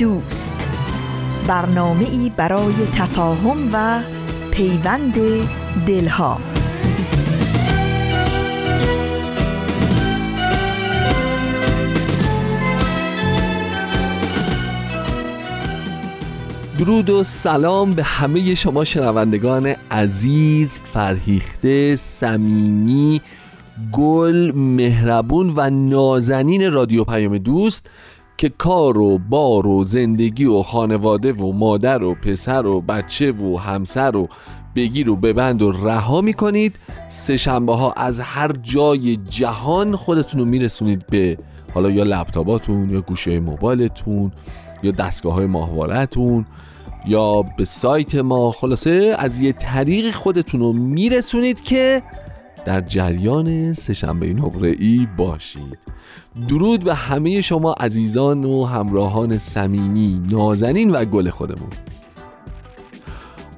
دوست. برنامه ای برای تفاهم و پیوند دلها. درود و سلام به همه شما شنوندگان عزیز فرهیخته صمیمی گل مهربون و نازنین رادیو پیام دوست. که کار و بار و زندگی و خانواده و مادر و پسر و بچه و همسر و بگیر و ببند و رها می‌کنید سه شنبه ها از هر جای جهان خودتون رو میرسونید به حالا یا لپتاپاتون یا گوشه موبایلتون یا دستگاه های ماهوارتون یا به سایت ما. خلاصه از یه طریق خودتون رو میرسونید که در جریان سهشنبه نقره ای باشید. درود به همه شما عزیزان و همراهان صمیمی نازنین و گل خودمون.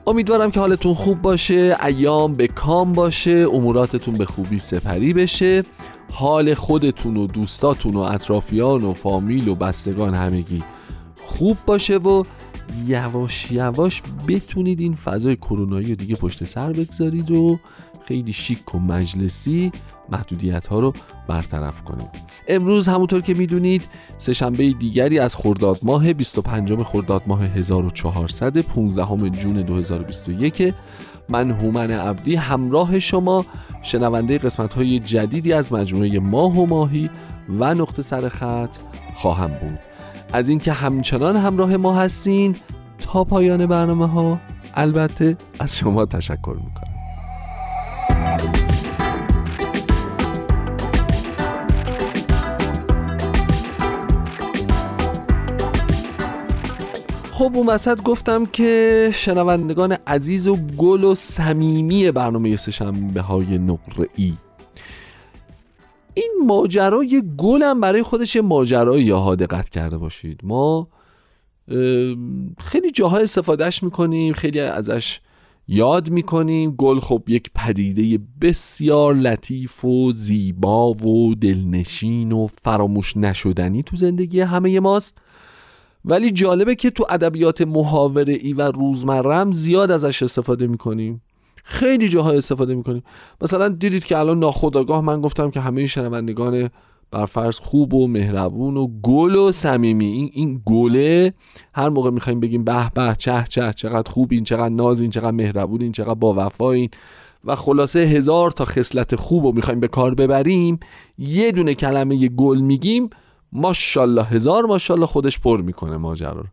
امیدوارم که حالتون خوب باشه ایام به کام باشه اموراتتون به خوبی سپری بشه. حال خودتون و دوستاتون و اطرافیان و فامیل و بستگان همگی خوب باشه و یواش یواش بتونید این فضای کرونایی رو دیگه پشت سر بگذارید و خیلی شیک و مجلسی محدودیت ها رو برطرف کنید امروز همونطور که می‌دونید سهشنبه دیگری از خرداد ماه 25 خرداد ماه 1400 15 جون 2021 من هومن عبدی همراه شما شنونده قسمت های جدیدی از مجموعه ماه و ماهی و نقطه سر خط خواهم بود. از اینکه همچنان همراه ما هستین تا پایان برنامه ها البته از شما تشکر می‌کنم. خب اون وسط گفتم که شنوندگان عزیز و گل و صمیمی برنامه سهشنبه های نقره ای. این ماجرای گلم برای خودش ماجرایی ها دقت کرده باشید. ما خیلی جاها استفادهش می‌کنیم خیلی ازش یاد می‌کنیم. گل خب یک پدیده بسیار لطیف و زیبا و دلنشین و فراموش نشدنی تو زندگی همه ماست. ولی جالبه که تو ادبیات محاوره ای و روزمرم زیاد ازش استفاده می‌کنیم. خیلی جاها استفاده می‌کنیم. مثلا دیدید که الان ناخداگاه من گفتم که همه شنوندگان بر فرض خوب و مهربون و گل و صمیمی. این این گله هر موقع می‌خوایم بگیم به به چه چه چقدر خوب این چقدر ناز این چقدر مهربون این چقدر با وفا این. و خلاصه هزار تا خصلت خوب رو می‌خوایم به کار ببریم یه دونه کلمه گل میگیم ماشاءالله هزار ماشاءالله خودش پر می‌کنه ماجرا رو.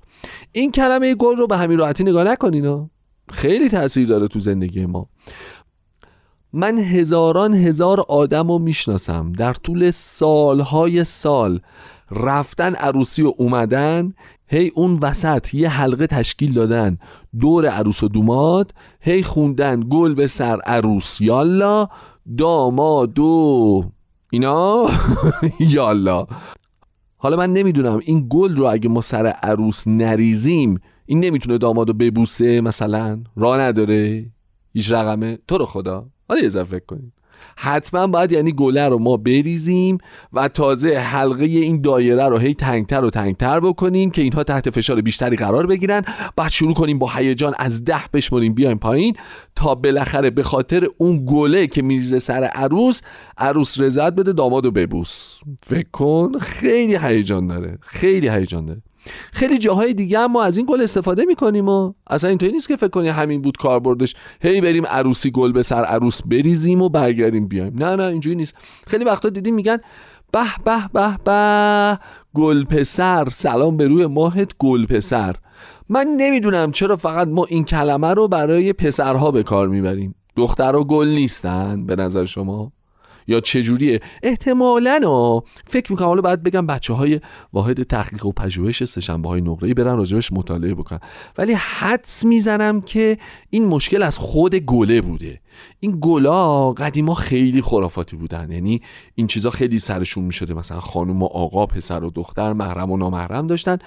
این کلمه گل رو به همین راحتی نگاه نکنین خیلی تاثیر داره تو زندگی ما. من هزاران هزار آدم رو می‌شناسم. در طول سالهای سال رفتن عروسی و اومدن هی اون وسط یه حلقه تشکیل دادن. دور عروس و دوماد هی خوندن گل به سر عروس. یالا داماد اینا؟ یالا. حالا من نمی‌دونم این گل رو اگه ما سر عروس نریزیم این نمی‌تونه دامادو ببوسه مثلا؟ راه نداره؟ هیچ رقمه؟ تو رو خدا. حالا یه فکر کنیم. حتما باید یعنی گله رو ما بریزیم و تازه حلقه این دایره رو هی تنگتر و تنگتر بکنیم که اینها تحت فشار بیشتری قرار بگیرن. بعد شروع کنیم با هیجان از ده بشمریم بیایم پایین تا بالاخره به خاطر اون گله که میریزه سر عروس عروس رضایت بده دامادو ببوس. فکر کن خیلی هیجان داره خیلی هیجان داره. خیلی جاهای دیگه هم ما از این گل استفاده می‌کنیم و اصلا اینطوری نیست که فکر کنی همین بود کاربردش. هی بریم عروسی گل به سر عروس بریزیم و برگردیم بیایم. نه نه اینجوری نیست. خیلی وقتا دیدیم میگن به به به به گل پسر سلام به روی ماهت گل پسر. من نمی‌دونم چرا فقط ما این کلمه رو برای پسرها به کار می‌بریم. دختر و گل نیستن به نظر شما؟ یا چجوریه؟ احتمالا فکر می‌کنم حالا باید بگم بچه های واحد تحقیق و پژوهش سهشنبه های نقره برن راجبش مطالعه بکنن. ولی حدس می‌زنم که این مشکل از خود گله بوده. این گلا قدیما خیلی خرافاتی بودن. یعنی این چیزا خیلی سرشون می‌شده. مثلا خانم و آقا پسر و دختر محرم و نامحرم داشتن.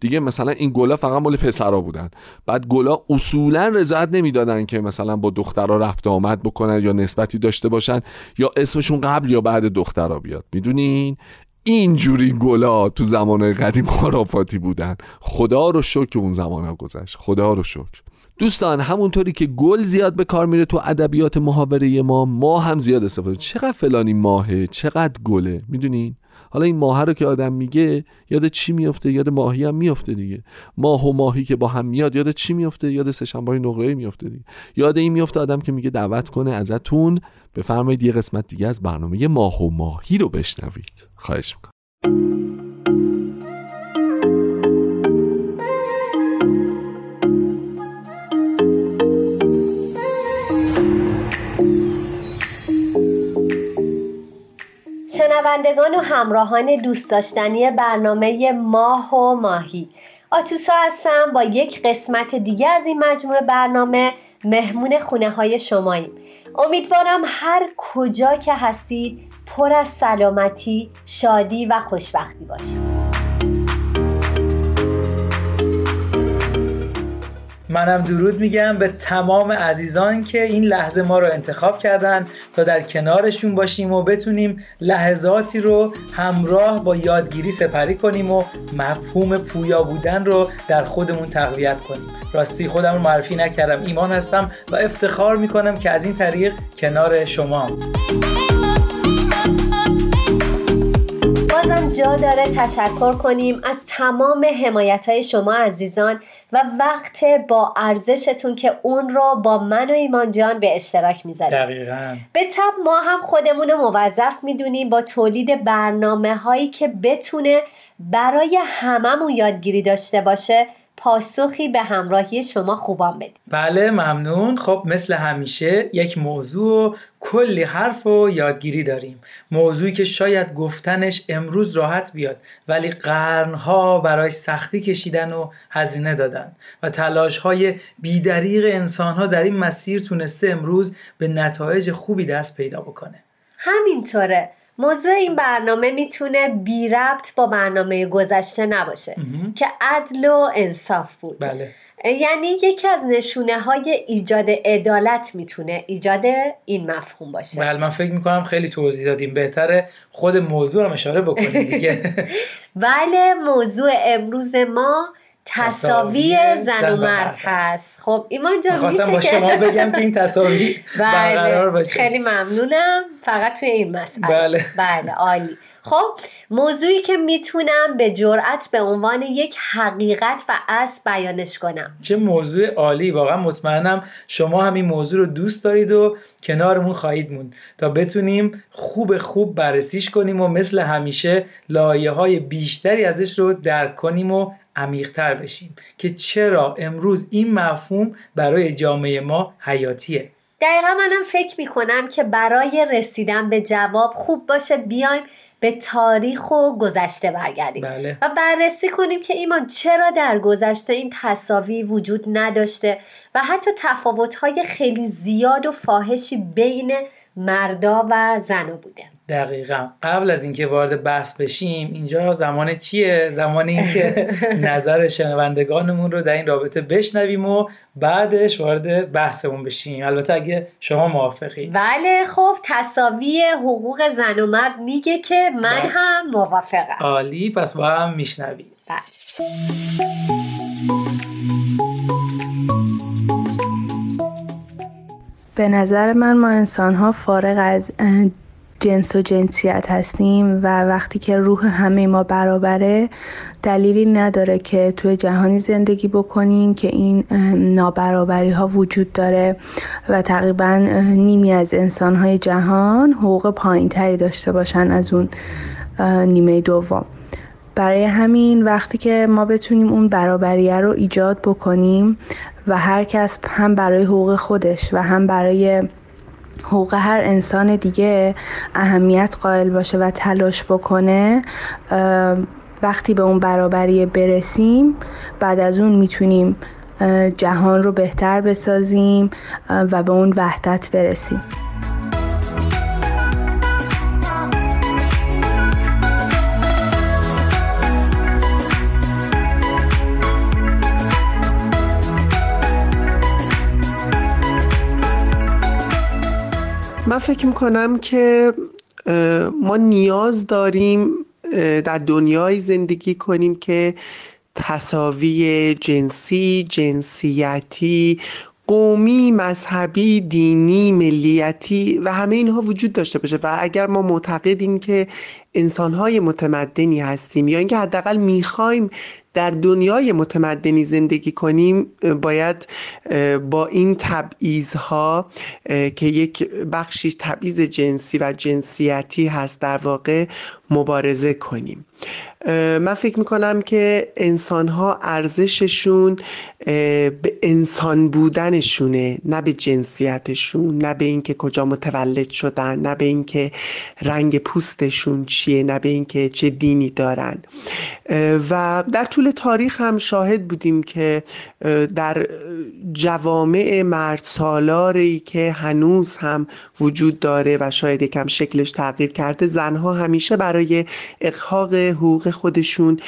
دیگه مثلا این گلا فقط مال پسرا بودن. بعد گلا اصولا رضایت نمی‌دادن که مثلا با دخترها رفت آمد بکنن یا نسبتی داشته باشن یا اسمشون قبل یا بعد دخترها بیاد. می‌دونین؟ اینجوری گلا تو زمان قدیم خرافاتی بودن. خدا رو شکر اون زمان گذشت. خدا رو شکر. دوستان همونطوری که گل زیاد به کار میره تو ادبیات محاوره ما ما هم زیاد استفاده چقدر فلانی ماهه؟ چقدر گله؟ می‌دونین؟ حالا این ماهه رو که آدم میگه یاد چی میفته یاد ماهی هم میفته دیگه. ماه و ماهی که با هم میاد یاد چی میفته یاد سهشنبه نقره میفته دیگه. یاد این میفته آدم که میگه دعوت کنه ازتون. بفرمایید یه قسمت دیگه از برنامه ماه و ماهی رو بشنوید. خواهش می‌کنم. شنوندگان و همراهان دوست داشتنی برنامه ماه و ماهی. آتوسا هستم با یک قسمت دیگه از این مجموعه برنامه مهمون خونه های شماییم. امیدوارم هر کجا که هستید پر از سلامتی، شادی و خوشبختی باشید منم درود میگم به تمام عزیزان که این لحظه ما رو انتخاب کردن تا در کنارشون باشیم و بتونیم لحظاتی رو همراه با یادگیری سپری کنیم و مفهوم پویا بودن رو در خودمون تقویت کنیم. راستی خودم رو معرفی نکردم. ایمان هستم و افتخار می‌کنم که از این طریق کنار شما. بازم جا داره تشکر کنیم از تمام حمایت های شما عزیزان و وقت با ارزشتون که اون رو با من و ایمان جان به اشتراک می‌ذاریم. دقیقا. به تب ما هم خودمون رو موظف می‌دونیم با تولید برنامه هایی که بتونه برای هممون یادگیری داشته باشه. پاسخی به همراهی شما خوبان بدیم بله ممنون. خب مثل همیشه یک موضوع و کلی حرف و یادگیری داریم. موضوعی که شاید گفتنش امروز راحت بیاد ولی قرنها برای سختی کشیدن و هزینه دادن و تلاش های بیدریق انسان ها در این مسیر تونسته امروز به نتایج خوبی دست پیدا بکنه. همینطوره. موضوع این برنامه می‌تونه بی ربط با برنامه گذشته نباشه که عدل و انصاف بود. بله. یعنی یکی از نشونه های ایجاد عدالت می‌تونه ایجاد این مفهوم باشه. بله من فکر می‌کنم خیلی توضیح دادیم. بهتره خود موضوع هم اشاره بکنیم دیگه. بله موضوع امروز ما تصاوی زن و مرد هست. خب ایمان جان میشه با شما بگم که این تصاوی برقرار باشه. خیلی ممنونم. فقط توی این مسئله. بله. بله عالی. خب موضوعی که می‌تونم به جرأت به عنوان یک حقیقت و اصل بیانش کنم. چه موضوع عالی واقعا مطمئنم شما هم این موضوع رو دوست دارید و کنارمون خواهید موند تا بتونیم خوب خوب بررسیش کنیم و مثل همیشه لایه های بیشتری ازش رو درک کنیم و عمیقتر بشیم که چرا امروز این مفهوم برای جامعه ما حیاتیه. دقیقا منم فکر می‌کنم که برای رسیدن به جواب خوب باشه بیایم به تاریخ و گذشته برگردیم بله. و بررسی کنیم که ایمان چرا در گذشته این تصاوی وجود نداشته و حتی تفاوت‌های خیلی زیاد و فاحشی بین مردا و زنا بوده دقیقا. قبل از اینکه وارد بحث بشیم اینجا زمان چیه؟ زمان اینکه نظر شنوندگانمون رو در این رابطه بشنویم و بعدش وارد بحثمون بشیم. البته اگه شما موافقی بله خب تصاوی حقوق زن و مرد میگه که من بله. هم موافقم. عالی پس با هم میشنویم. بله. به نظر من ما انسان ها فارغ از جنس و جنسیت هستیم و وقتی که روح همه ما برابره دلیلی نداره که توی جهانی زندگی بکنیم که این نابرابری ها وجود داره و تقریبا نیمی از انسان های جهان حقوق پایین تری داشته باشن از اون نیمه دوم. برای همین وقتی که ما بتونیم اون برابریه رو ایجاد بکنیم و هر کس هم برای حقوق خودش و هم برای حقوق هر انسان دیگه اهمیت قائل باشه و تلاش بکنه وقتی به اون برابری برسیم بعد از اون می‌تونیم جهان رو بهتر بسازیم و به اون وحدت برسیم. من فکر می‌کنم که ما نیاز داریم در دنیای زندگی کنیم که تصاوی جنسی جنسیتی قومی مذهبی دینی ملیتی و همه اینها وجود داشته باشه. و اگر ما معتقدیم که انسانهای متمدنی هستیم یا اینکه حداقل می‌خوایم در دنیای متمدنی زندگی کنیم باید با این ها که یک بخشی تبعیض جنسی و جنسیتی هست در واقع مبارزه کنیم. من فکر می‌کنم که انسان ها ارزششون به انسان بودنشونه نه به جنسیتشون نه به اینکه کجا متولد شدن نه به اینکه رنگ پوستشون چیه نه به اینکه چه دینی دارن. و در طول تاریخ هم شاهد بودیم که در جوامع مرد سالاری که هنوز هم وجود داره و شاید یکم شکلش تغییر کرده زنها همیشه برای اقحاق حقوق خودشون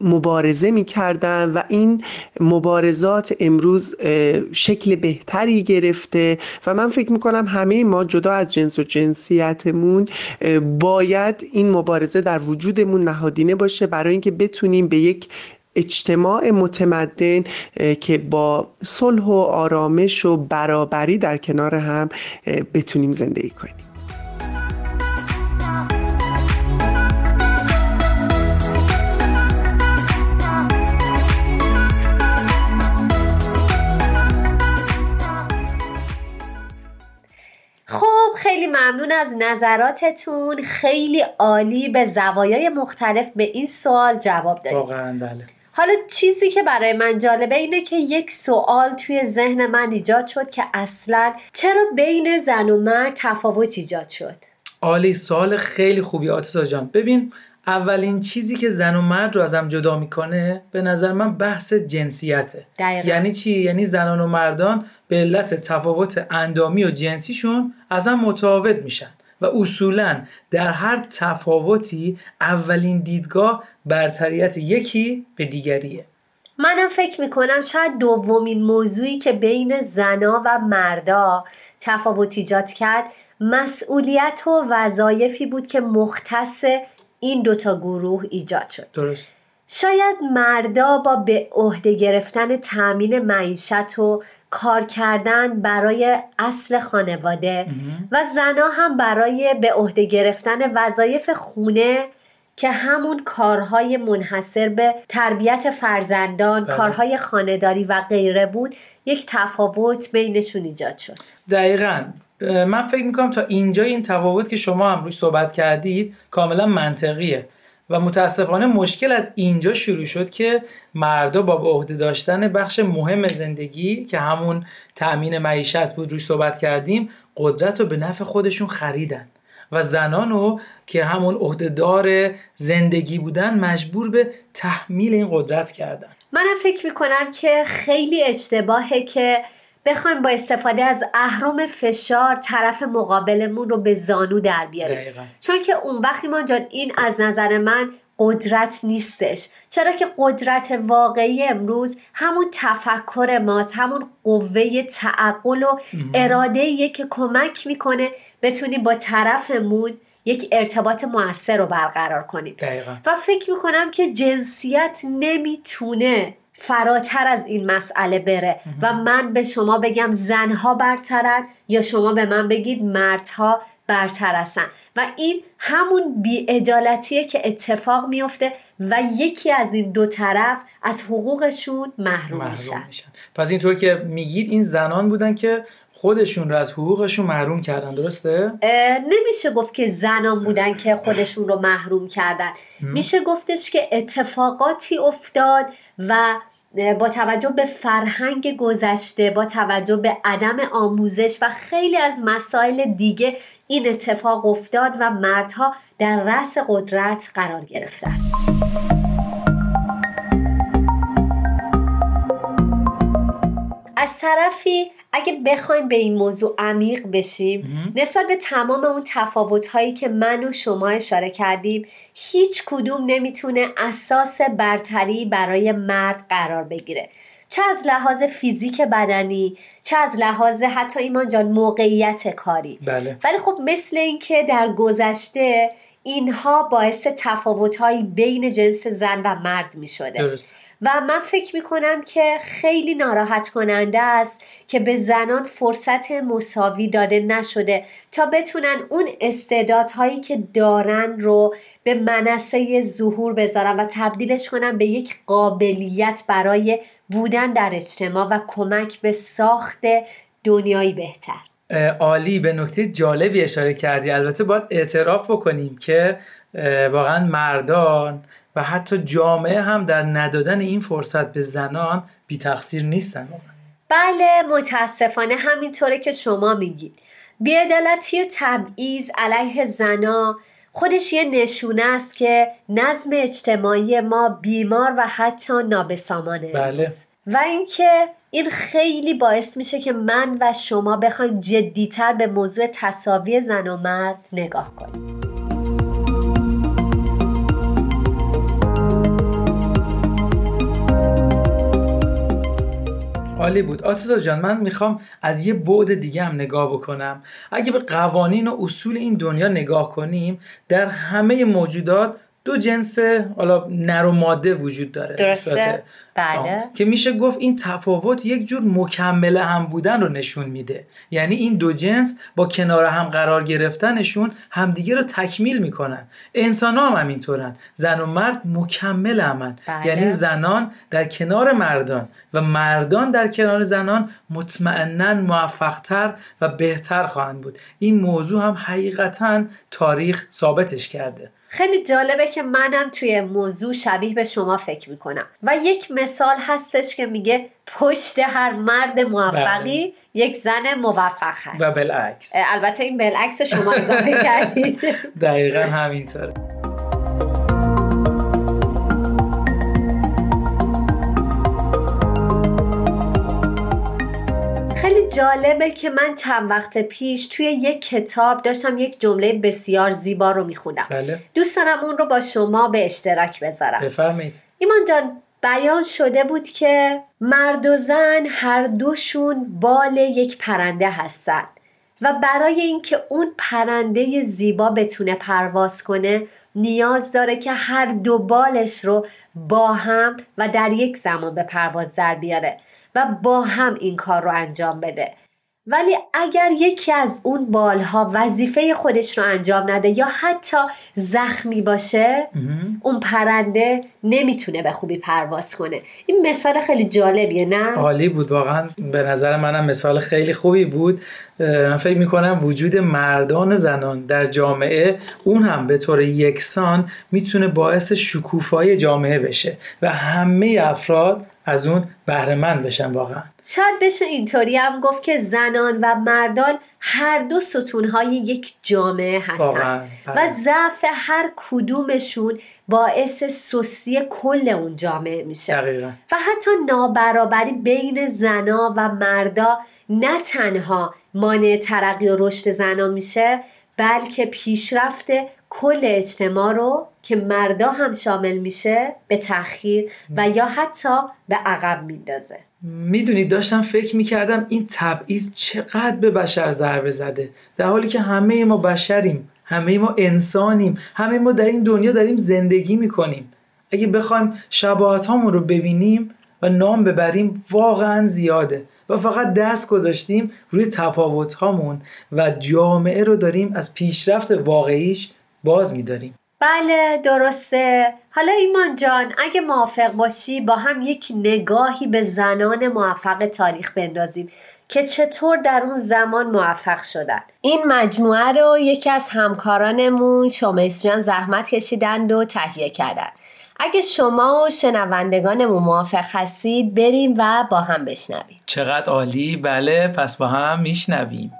مبارزه می‌کردن و این مبارزات امروز شکل بهتری گرفته. و من فکر می‌کنم همه ما جدا از جنس و جنسیتمون باید این مبارزه در وجودمون نهادینه باشه برای اینکه بتونیم به یک اجتماع متمدن که با صلح و آرامش و برابری در کنار هم بتونیم زندگی کنیم. خیلی ممنون از نظراتتون. خیلی عالی به زوایای مختلف به این سوال جواب دادید. واقعا بله. حالا چیزی که برای من جالبه اینه که یک سوال توی ذهن من ایجاد شد که اصلا چرا بین زن و مرد تفاوت ایجاد شد؟ عالی سوال خیلی خوبی آتسا جان. ببین اولین چیزی که زن و مرد رو از هم جدا می‌کنه به نظر من بحث جنسیته. دقیقا. یعنی چی؟ یعنی زنان و مردان به علت تفاوت اندامی و جنسیشون از هم متفاوت میشن و اصولا در هر تفاوتی اولین دیدگاه برتریت یکی به دیگریه. منم فکر می‌کنم شاید دومین موضوعی که بین زنا و مردا تفاوت ایجاد کرد مسئولیت و وظایفی بود که مختص این دوتا گروه ایجاد شد. درست. شاید مردا با به عهده گرفتن تامین معیشت و کار کردن برای اصل خانواده و زنا هم برای به عهده گرفتن وظایف خونه که همون کارهای منحصر به تربیت فرزندان بله. کارهای خانهداری و غیره بود یک تفاوت بینشون ایجاد شد. دقیقا. من فکر می‌کنم تا اینجا این تفاوت که شما هم روش صحبت کردید کاملا منطقیه و متاسفانه مشکل از اینجا شروع شد که مردا با به عهده داشتن بخش مهم زندگی که همون تأمین معیشت بود روش صحبت کردیم قدرت رو به نفع خودشون خریدن و زنانو که همون عهدهدار زندگی بودن مجبور به تحمیل این قدرت کردن. منم فکر می‌کنم که خیلی اشتباهه که بخوایم با استفاده از اهرم فشار طرف مقابلمون رو به زانو در بیاریم. چون که اون وقتی ما جان این از نظر من قدرت نیستش. چرا که قدرت واقعی امروز همون تفکر ماست همون قوه تعقل و اراده که کمک می‌کنه بتونیم با طرفمون یک ارتباط موثر رو برقرار کنیم. و فکر می‌کنم که جنسیت نمی‌تونه فراتر از این مسئله بره و من به شما بگم زنها برترن یا شما به من بگید مردها برتر هستن و این همون بیعدالتیه که اتفاق میفته و یکی از این دو طرف از حقوقشون محروم, میشن. میشن. پس اینطور که میگید این زنان بودن که خودشون رو از حقوقشون محروم کردن درسته؟ نمیشه گفت که زنان بودن که خودشون رو محروم کردن. میشه گفتش که اتفاقاتی افتاد و با توجه به فرهنگ گذشته با توجه به عدم آموزش و خیلی از مسائل دیگه این اتفاق افتاد و مردها در رأس قدرت قرار گرفتن. از طرفی اگه بخوایم به این موضوع عمیق بشیم نسبت به تمام اون تفاوت هایی که من و شما اشاره کردیم هیچ کدوم نمی‌تونه اساس برتری برای مرد قرار بگیره. چه از لحاظ فیزیک بدنی چه از لحاظ حتی ایمان جان موقعیت کاری. بله. ولی خب مثل اینکه در گذشته اینها باعث تفاوتهایی بین جنس زن و مرد می شده درست و من فکر می کنم که خیلی ناراحت کننده است که به زنان فرصت مساوی داده نشده تا بتونن اون استعدادهایی که دارن رو به منصه ظهور بذارن و تبدیلش کنن به یک قابلیت برای بودن در اجتماع و کمک به ساخت دنیایی بهتر. عالی به نکته جالبی اشاره کردی. البته باید اعتراف بکنیم که واقعا مردان و حتی جامعه هم در ندادن این فرصت به زنان بی تقصیر نیستن بله متاسفانه همینطوره که شما میگید. بیعدالتی و تبعیض علیه زنا خودش یه نشونه است که نظم اجتماعی ما بیمار و حتی نابسامانه بله. و اینکه این خیلی باعث میشه که من و شما بخوایم جدیتر به موضوع تصاوی زن و مرد نگاه کنیم. عالی بود. آتوتا جان من می‌خوام از یه بعد دیگه هم نگاه بکنم. اگه به قوانین و اصول این دنیا نگاه کنیم در همه موجودات دو جنس حالا نر و ماده وجود داره. درسته. بله. که میشه گفت این تفاوت یک جور مکمل هم بودن رو نشون میده. یعنی این دو جنس با کنار هم قرار گرفتنشون همدیگه رو تکمیل می‌کنن. انسان هم همینطورن. زن و مرد مکمل همن. بله. یعنی زنان در کنار مردان و مردان در کنار زنان مطمئنا موفقتر و بهتر خواهند بود. این موضوع هم حقیقتا تاریخ ثابتش کرده. خیلی جالبه که منم توی موضوع شبیه به شما فکر می‌کنم. و یک مثال هستش که میگه پشت هر مرد موفقی بله. یک زن موفق هست. و بالعکس. البته این بالعکس رو شما اضافه کردید. دقیقا همینطوره. جالبه که من چند وقت پیش توی یک کتاب داشتم یک جمله بسیار زیبا رو میخوندم. بله. دوست دارم اون رو با شما به اشتراک بذارم. بفرمایید. ایمان جان بیان شده بود که مرد و زن هر دوشون بال یک پرنده هستند و برای اینکه اون پرنده زیبا بتونه پرواز کنه نیاز داره که هر دو بالش رو با هم و در یک زمان به پرواز در بیاره. و با هم این کار رو انجام بده. ولی اگر یکی از اون بالها وظیفه خودش رو انجام نده یا حتی زخمی باشه اون پرنده نمی‌تونه به خوبی پرواز کنه. این مثال خیلی جالبیه نه؟ عالی بود واقعا به نظر منم مثال خیلی خوبی بود. من فکر می‌کنم وجود مردان و زنان در جامعه اون هم به طور یکسان می‌تونه باعث شکوفایی جامعه بشه و همه افراد از اون بهره بشن واقعا. شاید بشه اینطوری هم گفت که زنان و مردان هر دو ستونهای یک جامعه هستن. و ضعف هر کدومشون باعث سستی کل اون جامعه میشه. دقیقا. و حتی نابرابری بین زنا و مردا نه تنها مانع ترقی و رشد زنا میشه بلکه پیشرفت کل اجتماع رو که مردا هم شامل میشه به تأخیر و یا حتی به عقب میندازه. می‌دونید داشتم فکر می‌کردم این تبعیض چقدر به بشر ضربه زده. در حالی که همه ما بشریم همه ما انسانیم همه ما در این دنیا داریم زندگی می‌کنیم. اگه بخوایم شباهت هامون رو ببینیم و نام ببریم واقعا زیاده. و فقط دست گذاشتیم روی تفاوت هامون و جامعه رو داریم از پیشرفت واقعیش باز میداریم. بله درسته. حالا ایمان جان اگه موافق باشی با هم یک نگاهی به زنان موفق تاریخ بندازیم که چطور در اون زمان موفق شدن. این مجموعه رو یکی از همکارانمون شمیس جان زحمت کشیدند و تهیه کردن اگه شما و شنوندگانمون موافق هستید بریم و با هم بشنویم. چقدر عالی. بله پس با هم میشنویم.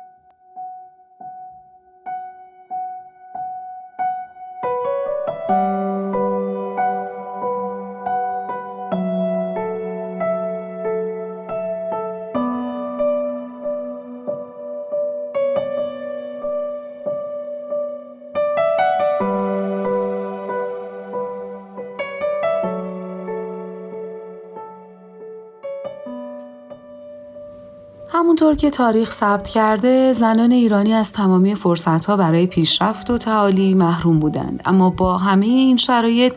همونطور که تاریخ ثبت کرده زنان ایرانی از تمامی فرصتها برای پیشرفت و تعالی محروم بودند. اما با همه این شرایط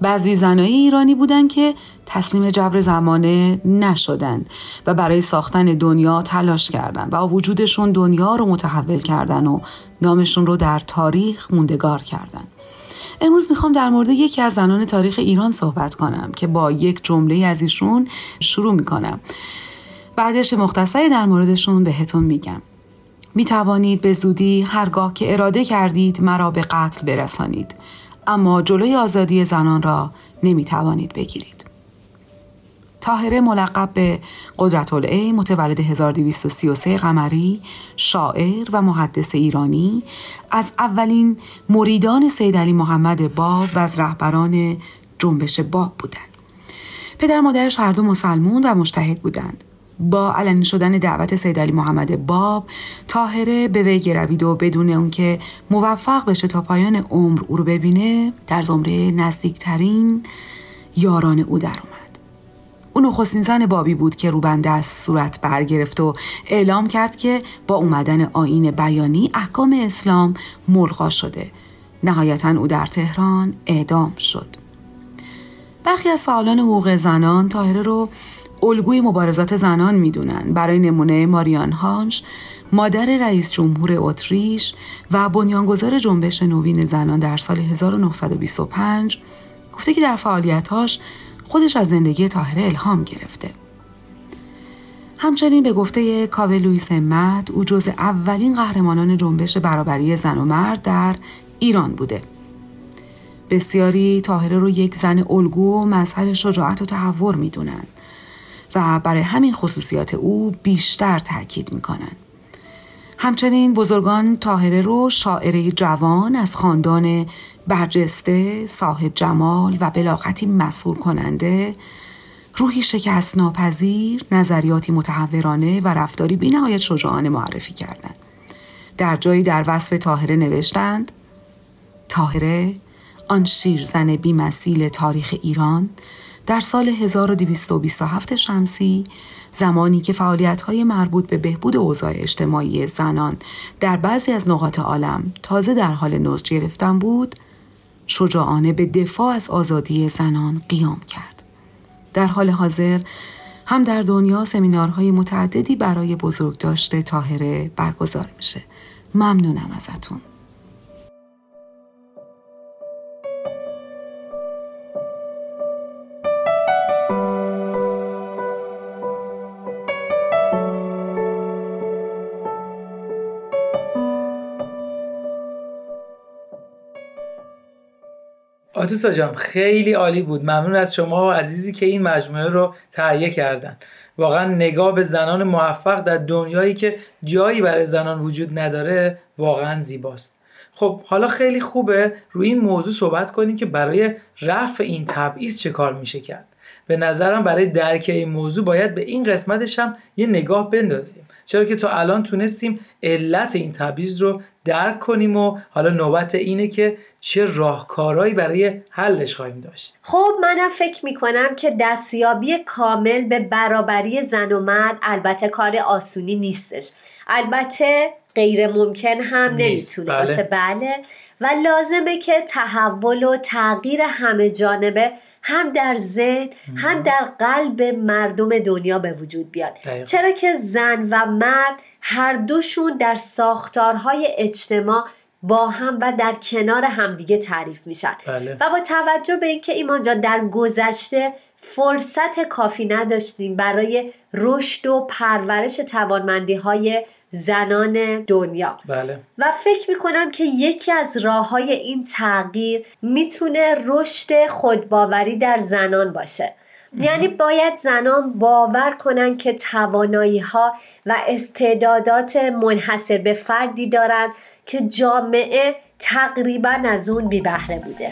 بعضی زنای ایرانی بودند که تسلیم جبر زمانه نشدند و برای ساختن دنیا تلاش کردند و وجودشون دنیا رو متحول کردن و نامشون رو در تاریخ موندگار کردند. امروز می‌خوام در مورد یکی از زنان تاریخ ایران صحبت کنم که با یک جمله از ایشون شروع می‌کنم. بعدش مختصری در موردشون بهتون میگم. می توانید به زودی هرگاه که اراده کردید مرا به قتل برسانید. اما جلوی آزادی زنان را نمی توانید بگیرید. تاهره ملقب به قدرت العی متولد 1233 قمری شاعر و محدث ایرانی از اولین مریدان سید علی محمد باب و از رهبران جنبش باب بودند. پدر مادرش هر دو مسلمون و مشتهد بودند. با علنی شدن دعوت سید علی محمد باب تاهره به وی گروید و بدون اون که موفق بشه تا پایان عمر او رو ببینه در زمره نزدیکترین یاران او در اومد. او نخستین زن بابی بود که روبنده از صورت برگرفت و اعلام کرد که با اومدن آین بیانی احکام اسلام ملغا شده. نهایتا او در تهران اعدام شد. برخی از فعالان حقوق زنان تاهره رو الگوی مبارزات زنان می‌دونن برای نمونه ماریان هانش مادر رئیس جمهور اتریش و بنیانگذار جنبش نوین زنان در سال 1925 گفته که در فعالیتاش خودش از زندگی تاهره الهام گرفته. همچنین به گفته کاوه لویس مد او جز اولین قهرمانان جنبش برابری زن و مرد در ایران بوده. بسیاری تاهره رو یک زن الگو و مظهر شجاعت و تحور می‌دونند. و برای همین خصوصیات او بیشتر تاکید می‌کنند. همچنین بزرگان تاهره رو شاعره جوان از خاندان برجسته، صاحب جمال و بلاغتی مسئول کننده، روحی شکست ناپذیر، نظریاتی متحورانه و رفتاری بینهایت شجاعانه معرفی کردند. در جایی در وصف تاهره نوشتند تاهره آن شیرزن بیمثیل تاریخ ایران در سال 1227 شمسی زمانی که های مربوط به بهبود اوضاع اجتماعی زنان در بعضی از نقاط عالم تازه در حال نزد گرفتن بود شجاعانه به دفاع از آزادی زنان قیام کرد. در حال حاضر هم در دنیا سمینارهای متعددی برای بزرگداشت تاهره برگزار میشه. ممنونم ازتون. آتوسا جان خیلی عالی بود. ممنون از شما و عزیزی که این مجموعه رو تهیه کردن. واقعا نگاه به زنان موفق در دنیایی که جایی برای زنان وجود نداره واقعا زیباست. خب حالا خیلی خوبه روی این موضوع صحبت کنیم که برای رفع این تبعیض چه کار میشه کرد. به نظرم برای درک این موضوع باید به این قسمتش هم یه نگاه بندازیم. چرا که تا الان تونستیم علت این تبعیض رو درک کنیم و حالا نوبت اینه که چه راهکارهایی برای حلش خواهیم داشت. خب منم فکر می‌کنم که دستیابی کامل به برابری زن و مرد البته کار آسونی نیستش. البته غیر ممکن هم نمی‌تونه بله. باشه بله. و لازمه که تحول و تغییر همه جانبه هم در ذهن هم در قلب مردم دنیا به وجود بیاد. چرا که زن و مرد هر دوشون در ساختارهای اجتماع با هم و در کنار همدیگه تعریف میشن. بله. و با توجه به اینکه ایمان جان در گذشته فرصت کافی نداشتیم برای رشد و پرورش توانمندی های زنان دنیا. بله. و فکر می‌کنم که یکی از راه های این تغییر می‌تونه رشد خودباوری در زنان باشه. یعنی باید زنان باور کنن که توانایی ها و استعدادات منحصر به فردی دارند که جامعه تقریبا از اون بی بهره بوده.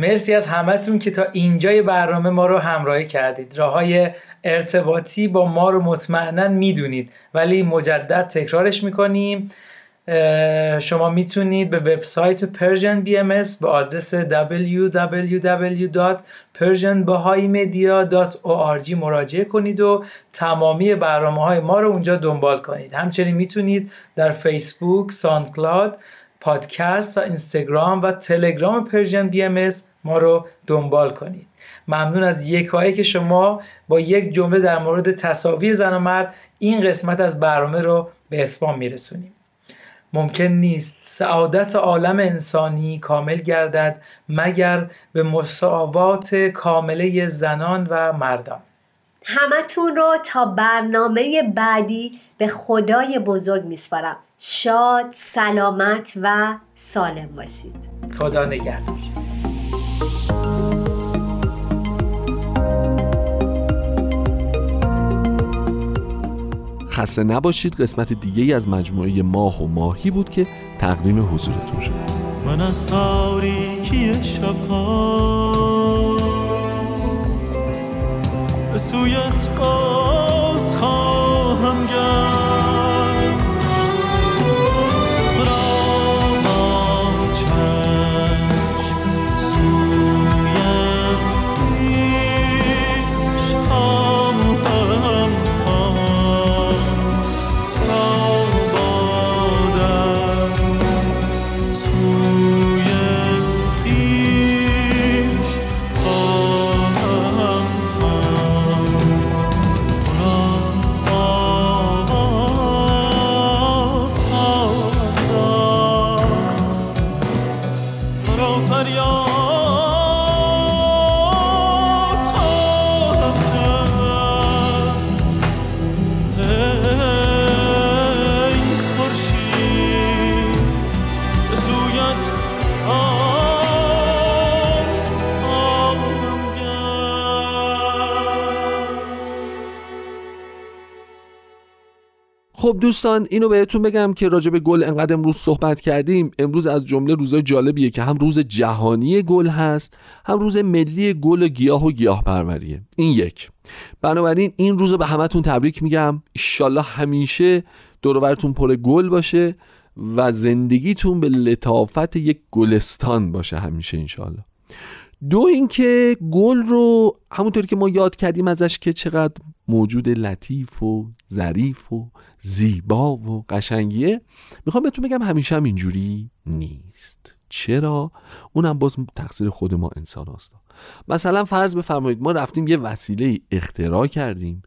مرسی از همتون که تا اینجای برنامه ما رو همراهی کردید. راه های ارتباطی با ما رو مطمئنا می‌دونید ولی مجدد تکرارش می‌کنیم. شما می‌تونید به وبسایت Persian BMS به آدرس www.persianbahaimedia.org مراجعه کنید و تمامی برنامه های ما رو اونجا دنبال کنید. همچنین می‌تونید در فیسبوک، ساندکلاد، پادکست و اینستاگرام و تلگرام Persian BMS رو دنبال کنید. ممنون از یکایک شما با یک جمله در مورد تساوی زن و مرد این قسمت از برنامه رو به اتمام میرسونیم. ممکن نیست سعادت عالم انسانی کامل گردد مگر به مساوات کامله زنان و مردان. همتون رو تا برنامه بعدی به خدای بزرگ میسپارم. شاد سلامت و سالم باشید. خدا نگهدار. خسته نباشید. قسمت دیگه ای از مجموعه ماه و ماهی بود که تقدیم حضورتون شد. من از تاریکی شبها به سویت باز خب دوستان اینو بهتون بگم که راجع به گل انقدر امروز صحبت کردیم. امروز از جمله روزای جالبیه که هم روز جهانی گل هست هم روز ملی گل و گیاه و گیاه پروریه. این یک. بنابراین این روز رو به همتون تبریک میگم. ایشالله همیشه دورورتون پر گل باشه و زندگیتون به لطافت یک گلستان باشه همیشه انشالله دو اینکه گل رو همونطور که ما یاد کردیم ازش که چقدر موجود لطیف و ظریف و زیبا و قشنگیه می‌خوام بهتون بگم همیشه هم اینجوری نیست. چرا؟ اونم باز تقصیر خود ما انسان هست مثلا فرض بفرمایید ما رفتیم یه وسیله اختراع کردیم.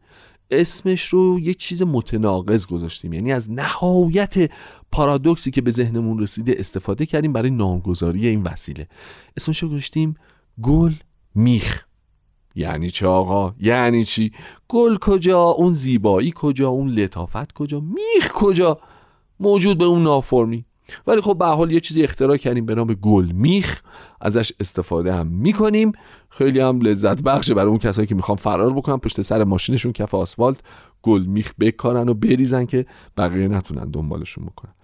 اسمش رو یه چیز متناقض گذاشتیم. یعنی از نهایت پارادوکسی که به ذهنمون رسیده استفاده کردیم برای نامگذاری این وسیله. اسمش رو گذاشتیم گل میخ. یعنی چه آقا؟ یعنی چی؟ گل کجا؟ اون زیبایی کجا؟ اون لطافت کجا؟ میخ کجا؟ موجود به اون نافرمی ولی خب به حال یه چیزی اختراع کردیم به نام گل میخ. ازش استفاده هم می‌کنیم. خیلی هم لذت بخشه برای اون کسایی که می‌خوان فرار بکنن. پشت سر ماشینشون کف آسفالت گل میخ بکارن و بریزن که بقیه نتونن دنبالشون بکنن.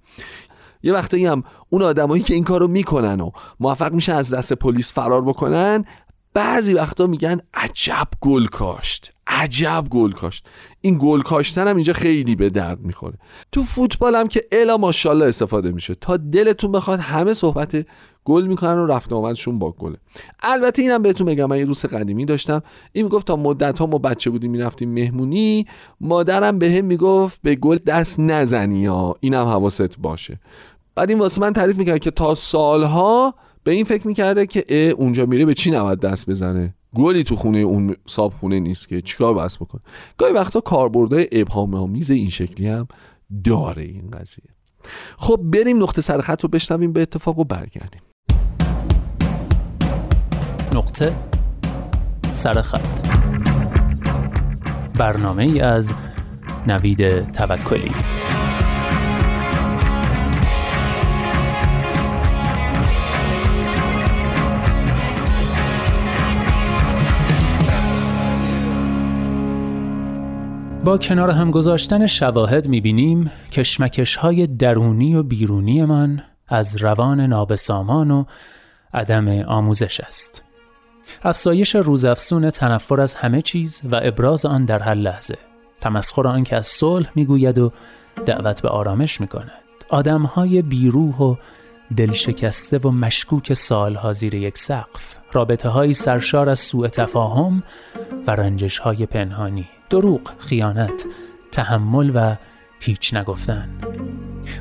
یه وقتایی هم اون آدمایی که این کارو می‌کنن و موفق میشن از دست پلیس فرار بکنن بعضی وقتا میگن عجب گل کاشت. عجب گل کاشت. این گل کاشتن هم اینجا خیلی به درد می‌خوره. تو فوتبال هم که الا ماشاءالله استفاده میشه. تا دلتون بخواد همه صحبت گل می‌کنن و رفت آمدشون با گله. البته اینم بهتون بگم من یه دوست قدیمی داشتم. این می‌گفت تا مدت ها ما بچه بودیم می‌رفتیم مهمونی. مادرم به هم می‌گفت به گل دست نزنی ها اینم حواست باشه. بعد این واسه من تعریف می‌کرد که تا سالها به این فکر می‌کرده که اه اونجا میره به چی نباید دست بزنه؟ گلی تو خونه اون صاحب خونه نیست که چیکار بس بکنه. گاهی وقتا کاربردهای ابهام آمیز این شکلی هم داره این قضیه. خب بریم نقطه سرخط رو بشنویم به اتفاق و برگردیم. نقطه سرخط برنامه ای از نوید توکلی. با کنار هم گذاشتن شواهد می‌بینیم کشمکش های درونی و بیرونی من از روان نابسامان و عدم آموزش است. افزایش روزافزون تنفر از همه چیز و ابراز آن در هر لحظه. تمسخر آن که از صلح می‌گوید و دعوت به آرامش می‌کند. آدم های بیروح و دلشکسته و مشکوک سالها زیر یک سقف. رابطه های سرشار از سوء تفاهم و رنجش های پنهانی. دروغ، خیانت، تحمل و هیچ نگفتن.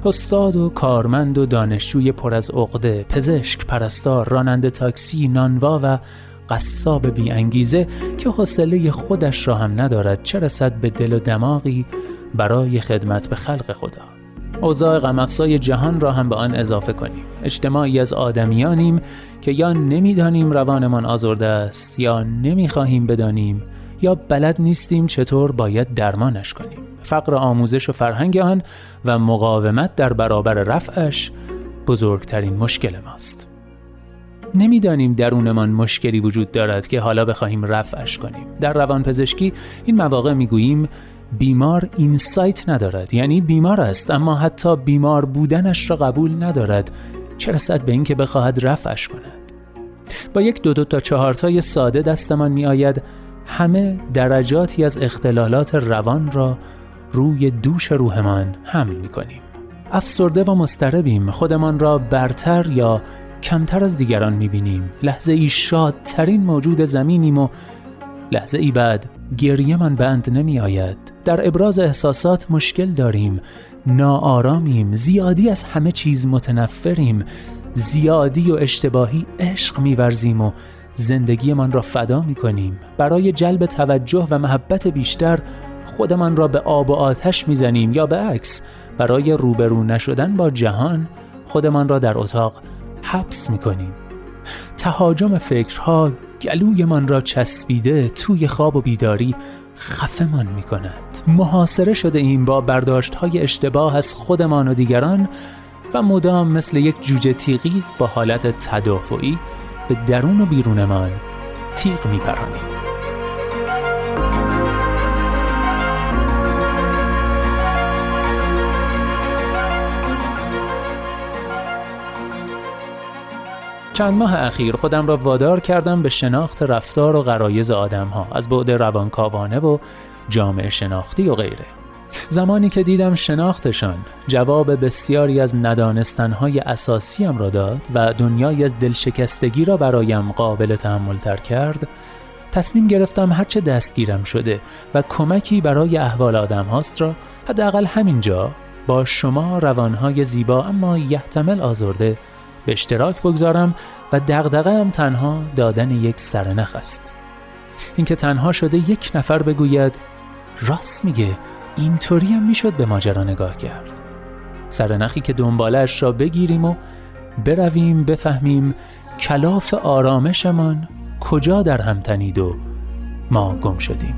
استاد و کارمند و دانشجوی پر از عقده، پزشک، پرستار، راننده تاکسی، نانوا و قصاب بی انگیزه که حوصله خودش را هم ندارد چه رسد به دل و دماغی برای خدمت به خلق خدا. اوضاع غم جهان را هم به آن اضافه کنیم. اجتماعی از آدمیانیم که یا نمی‌دانیم روانمان آزرده است یا نمی‌خواهیم بدانیم یا بلد نیستیم چطور باید درمانش کنیم؟ فقر آموزش و فرهنگ آن و مقاومت در برابر رفعش بزرگترین مشکل ماست. نمی‌دانیم درونمان مشکلی وجود دارد که حالا بخواهیم رفعش کنیم. در روانپزشکی این مواقع می‌گوییم بیمار اینسایت ندارد. یعنی بیمار است اما حتی بیمار بودنش را قبول ندارد. چه رسد به اینکه بخواهد رفعش کند؟ با یک دو دو تا چهارتای ساده دستمان می آید همه درجاتی از اختلالات روان را روی دوش روحمان حمل می کنیم. افسرده و مستربیم خودمان را برتر یا کمتر از دیگران می بینیم. لحظه ای شادترین موجود زمینیم و لحظه ای بعد گریه من بند نمی آید. در ابراز احساسات مشکل داریم. ناآرامیم. زیادی از همه چیز متنفریم. زیادی و اشتباهی عشق میورزیم و زندگیمان را فدا می کنیم برای جلب توجه و محبت بیشتر خودمان را به آب و آتش می‌زنیم یا به عکس. برای روبرو نشدن با جهان خودمان را در اتاق حبس می کنیم تهاجم فکرها گلویمان را چسبیده توی خواب و بیداری خفمان می کند محاصره شده این با برداشت های اشتباه از خودمان و دیگران و مدام مثل یک جوجه تیغی با حالت تدافعی به درون و بیرونمان تیغ میپرانیم. چند ماه اخیر خودم را وادار کردم به شناخت رفتار و غرایز آدم ها از بعد روانکاوانه و جامعه شناختی و غیره. زمانی که دیدم شناختشان جواب بسیاری از ندانستنهای اساسیم را داد و دنیای از دلشکستگی را برایم قابل تحمل تر کرد تصمیم گرفتم هرچه دستگیرم شده و کمکی برای احوال آدم هاست را حداقل همینجا با شما روانهای زیبا اما یحتمل آزرده به اشتراک بگذارم و دغدغه هم تنها دادن یک سرنخ است. اینکه تنها شده یک نفر بگوید راست میگه اینطوری هم می‌شد به ماجرا نگاه کرد. سرنخی که دنبالش را بگیریم و برویم بفهمیم کلاف آرامشمان کجا در هم تنید و ما گم شدیم.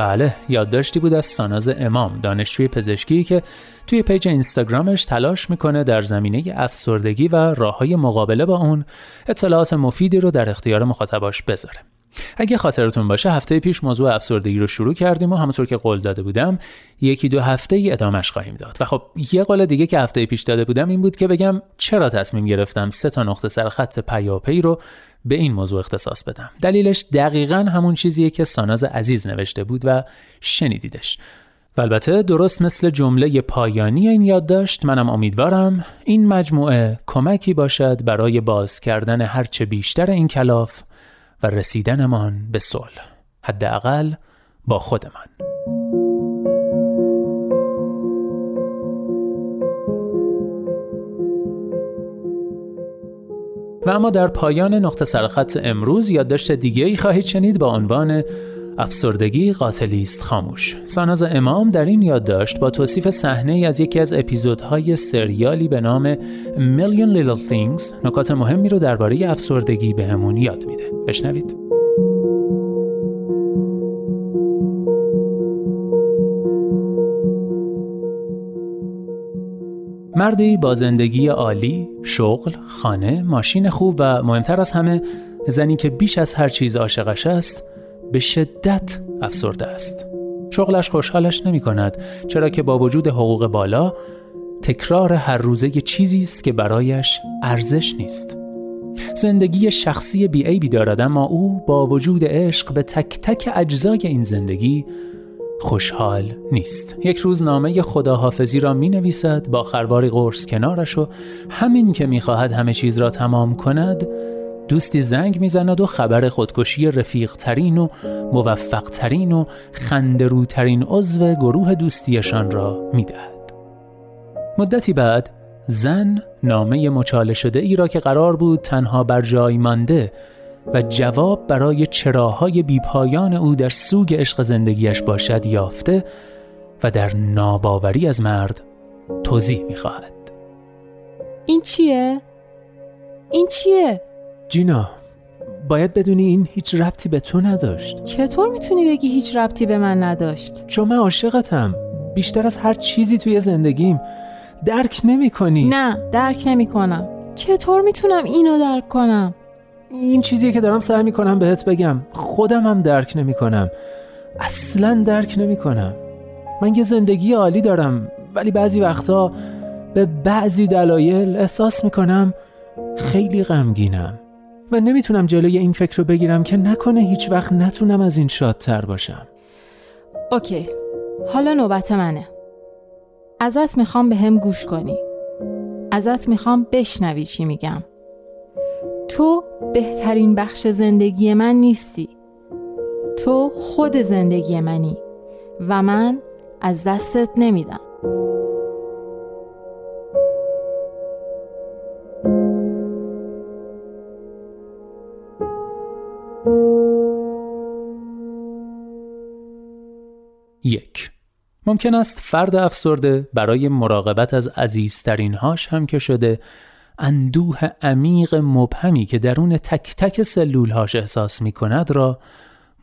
بله یادداشتی بود از ساناز امام دانشجوی پزشکی که توی پیج اینستاگرامش تلاش می‌کنه در زمینه افسردگی و راه های مقابله با اون اطلاعات مفیدی رو در اختیار مخاطباش بذاره. اگه خاطرتون باشه هفته پیش موضوع افسردگی رو شروع کردیم و همونطور که قول داده بودم یکی دو هفته ای ادامش خواهیم داد. و خب یه قول دیگه که هفته پیش داده بودم این بود که بگم چرا تصمیم گرفتم سه تا نقطه سر خط پیاپی رو به این موضوع اختصاص بدم. دلیلش دقیقا همون چیزیه که ساناز عزیز نوشته بود و شنیدیدش. و البته درست مثل جمله پایانی این یادداشت منم امیدوارم این مجموعه کمکی باشد برای باز کردن هرچه بیشتر این کلاف و رسیدنمان به صلح. حداقل با خودمان. اما در پایان نقطه سرخط امروز یادداشت دیگه ای خواهید شنید با عنوان افسردگی قاتلی است خاموش. ساناز امام در این یادداشت با توصیف صحنه از یکی از اپیزودهای سریالی به نام Million Little Things نکات مهمی رو درباره افسردگی بهمون یاد میده. بشنوید. مردی با زندگی عالی، شغل، خانه، ماشین خوب و مهمتر از همه زنی که بیش از هر چیز عاشقش است به شدت افسرده است. شغلش خوشحالش نمی کند چرا که با وجود حقوق بالا تکرار هر روزه چیزی است که برایش ارزش نیست. زندگی شخصی بیعیبی دارد اما او با وجود عشق به تک تک اجزای این زندگی خوشحال نیست یک روز نامه خداحافظی را می نویسد با خرواری قرص کنارش و همین که می خواهد همه چیز را تمام کند دوستی زنگ می‌زند و خبر خودکشی رفیق ترین و موفق ترین و خندروترین عضو گروه دوستیشان را می‌دهد. مدتی بعد زن نامه مچاله شده ای را که قرار بود تنها بر جای مانده و جواب برای چراهای بیپایان او در سوگ عشق زندگیش باشد یافته و در ناباوری از مرد توضیح می‌خواهد. این چیه؟ این چیه؟ جینا باید بدونی این هیچ ربطی به تو نداشت چطور می‌تونی بگی هیچ ربطی به من نداشت؟ چون من عاشقتم بیشتر از هر چیزی توی زندگیم درک نمی کنی نه درک نمی کنم چطور می‌تونم اینو درک کنم؟ این چیزیه که دارم سعی می‌کنم بهت بگم. خودم هم درک نمی کنم اصلا درک نمی کنم من یه زندگی عالی دارم ولی بعضی وقتا به بعضی دلایل احساس می‌کنم خیلی غمگینم. من نمی‌تونم جلوی این فکر رو بگیرم که نکنه هیچ وقت نتونم از این شادتر باشم. اوکی. حالا نوبت منه. ازت می‌خوام به هم گوش کنی. ازت می‌خوام بشنوی چی میگم. تو بهترین بخش زندگی من نیستی. تو خود زندگی منی و من از دستت نمیدم. یک. ممکن است فرد افسرده برای مراقبت از عزیزترین هاش هم که شده اندوه عمیق مبهمی که درون تک تک سلول هاش احساس می کند را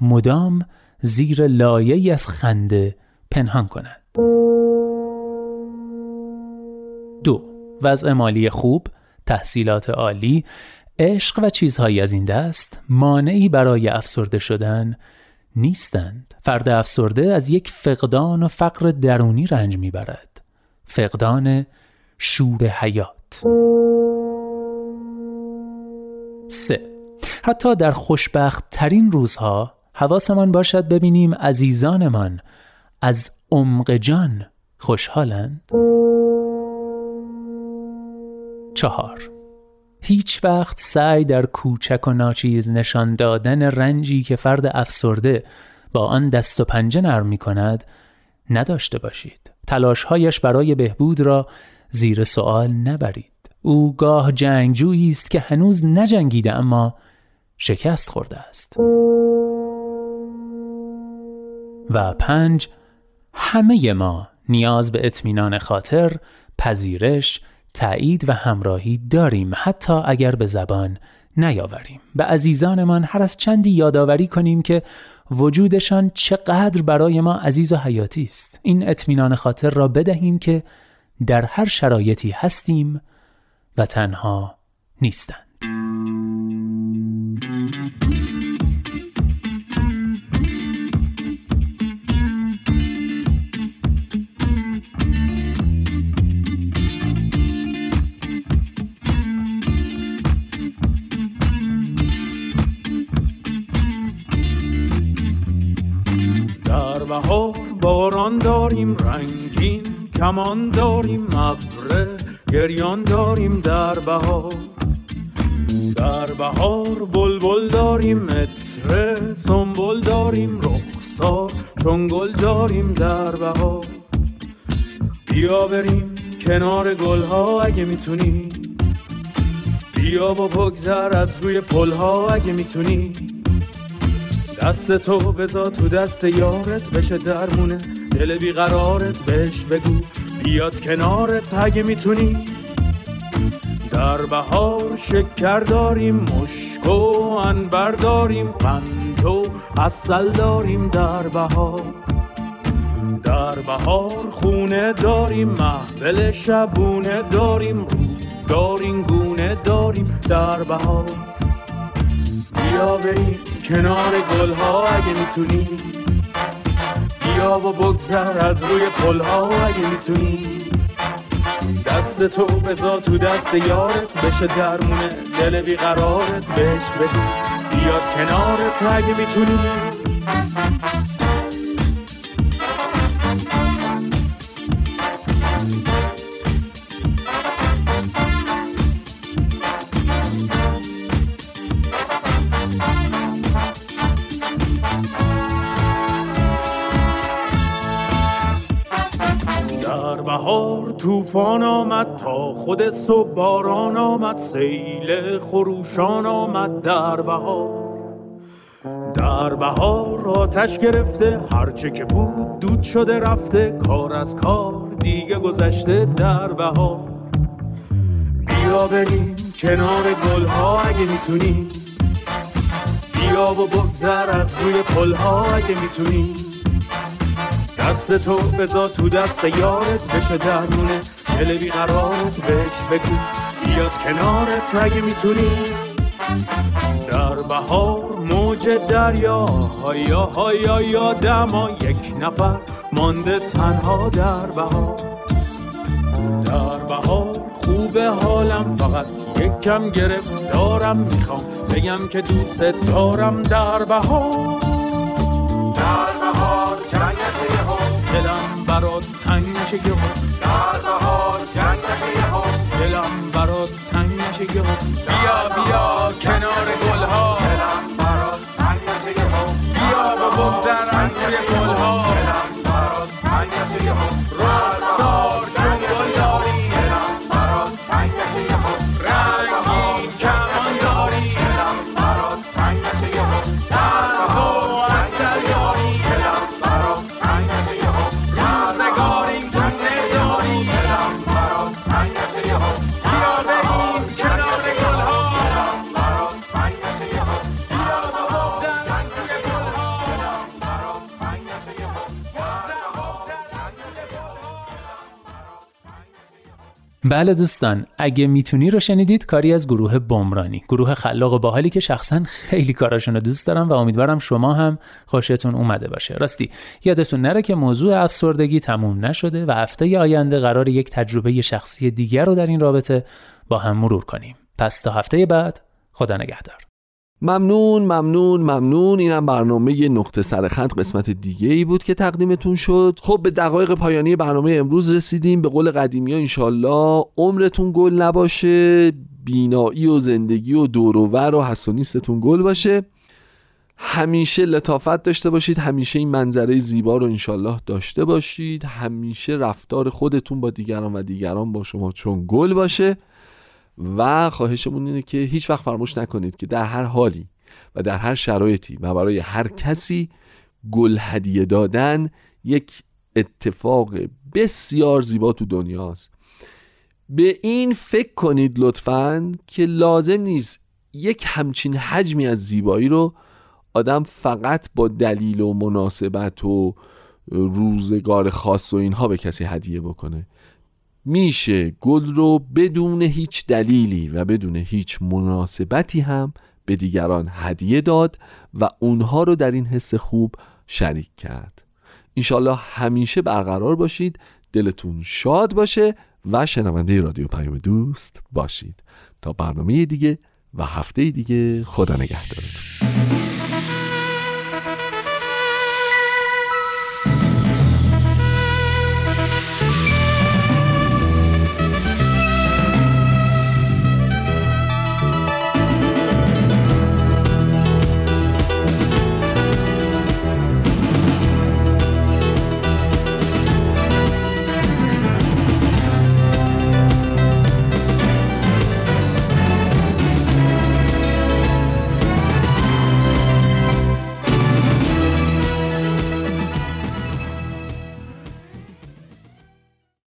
مدام زیر لایه از خنده پنهان کند. دو وضع مالی خوب، تحصیلات عالی، عشق و چیزهایی از این دست مانعی برای افسرده شدن نیستند. فرد افسرده از یک فقدان و فقر درونی رنج می‌برد. فقدان شور حیات. سه. حتی در خوشبخت ترین روزها حواسمان باشد ببینیم عزیزانمان از عمق جان خوشحالند. چهار. هیچ وقت سعی در کوچک و ناچیز نشان دادن رنجی که فرد افسرده با آن دست و پنجه نرم می کند نداشته باشید. تلاشهایش برای بهبود را زیر سوال نبرید. او گاه جنگجویی است که هنوز نجنگیده اما شکست خورده است. و پنج همه ما نیاز به اطمینان خاطر پذیرش تایید و همراهی داریم حتی اگر به زبان نیاوریم. به عزیزانمان هر از چندی یادآوری کنیم که وجودشان چقدر برای ما عزیز و حیاتی است. این اطمینان خاطر را بدهیم که در هر شرایطی هستیم و تنها نیستند. در بهار باران داریم رنگین کمان داریم ابره گریان داریم در بهار. در بهار بلبل داریم متره سنبل داریم رخسار چون گل داریم در بهار. بیا بریم کنار گلها اگه می‌تونی. بیا با بگذر از روی پلها اگه می‌تونی. دست تو بزا تو دست یارت بشه درمونه دل بیقرارت بهش بگو بیاد کنارت اگه می‌تونی. در بهار شکر داریم مشک و انبر داریم قند و اصل داریم در بهار. در بهار خونه داریم محفل شبونه داریم روزگار این گونه داریم در بهار. بیا بریم کنار گلها اگه می‌تونی. و بگذر از روی پلها. اگه می‌تونی دست تو بزا تو دست یارت بشه درمونه دل بیقرارت بهش بگو. بیاد کنارت اگه می‌تونی طوفان آمد تا خود صبح باران آمد سیل خروشان آمد در بهار. در بهار آتش گرفته هرچه که بود دود شده رفته کار از کار دیگه گذشته در بهار. بیا بریم کنار گلها اگه می‌تونی بیا و بگذر از روی پلها اگه می‌تونی دست تو بزا تو دست یارت بشه درمونه. دل بیقرارت بهش بگو. بیاد کنارت اگه می‌تونی. در بهار موج دریا هایا هایا یا دما یک نفر مانده تنها در بهار. در بهار خوب حالم فقط یک کم گرفتارم می‌خوام. بگم که دوست دارم در بهار. دلم برات تنگ نشه یهو. بهار جنگ نشه یهو. دلم برات تنگ نشه یهو. بیا بیا کنار بله دوستان اگه می‌تونی رو شنیدید کاری از گروه بمرانی. گروه خلاق باحالی که شخصا خیلی کاراشون رو دوست دارم و امیدوارم شما هم خوشتون اومده باشه. راستی یادتون نره که موضوع افسردگی تموم نشده و هفته آینده قرار یک تجربه شخصی دیگر رو در این رابطه با هم مرور کنیم. پس تا هفته بعد خدا نگهدار. ممنون ممنون ممنون. اینم برنامه نقطه سرخط قسمت دیگه ای بود که تقدیمتون شد. خب به دقایق پایانی برنامه امروز رسیدیم. به قول قدیمی ها انشالله عمرتون گل نباشه. بینایی و زندگی و دوروور و حسونیستتون گل باشه. همیشه لطافت داشته باشید. همیشه این منظره زیبا رو انشالله داشته باشید. همیشه رفتار خودتون با دیگران و دیگران با شما چون گل باشه. و خواهشمون اینه که هیچ وقت فراموش نکنید که در هر حالی و در هر شرایطی و برای هر کسی گل هدیه دادن یک اتفاق بسیار زیبا تو دنیاست. به این فکر کنید لطفا که لازم نیست یک همچین حجمی از زیبایی رو آدم فقط با دلیل و مناسبت و روزگار خاص و اینها به کسی هدیه بکنه. میشه گل رو بدون هیچ دلیلی و بدون هیچ مناسبتی هم به دیگران هدیه داد و اونها رو در این حس خوب شریک کرد. انشالله همیشه برقرار باشید دلتون شاد باشه و شنونده رادیو پیام دوست باشید. تا برنامه دیگه و هفته دیگه خدا نگهدارتون.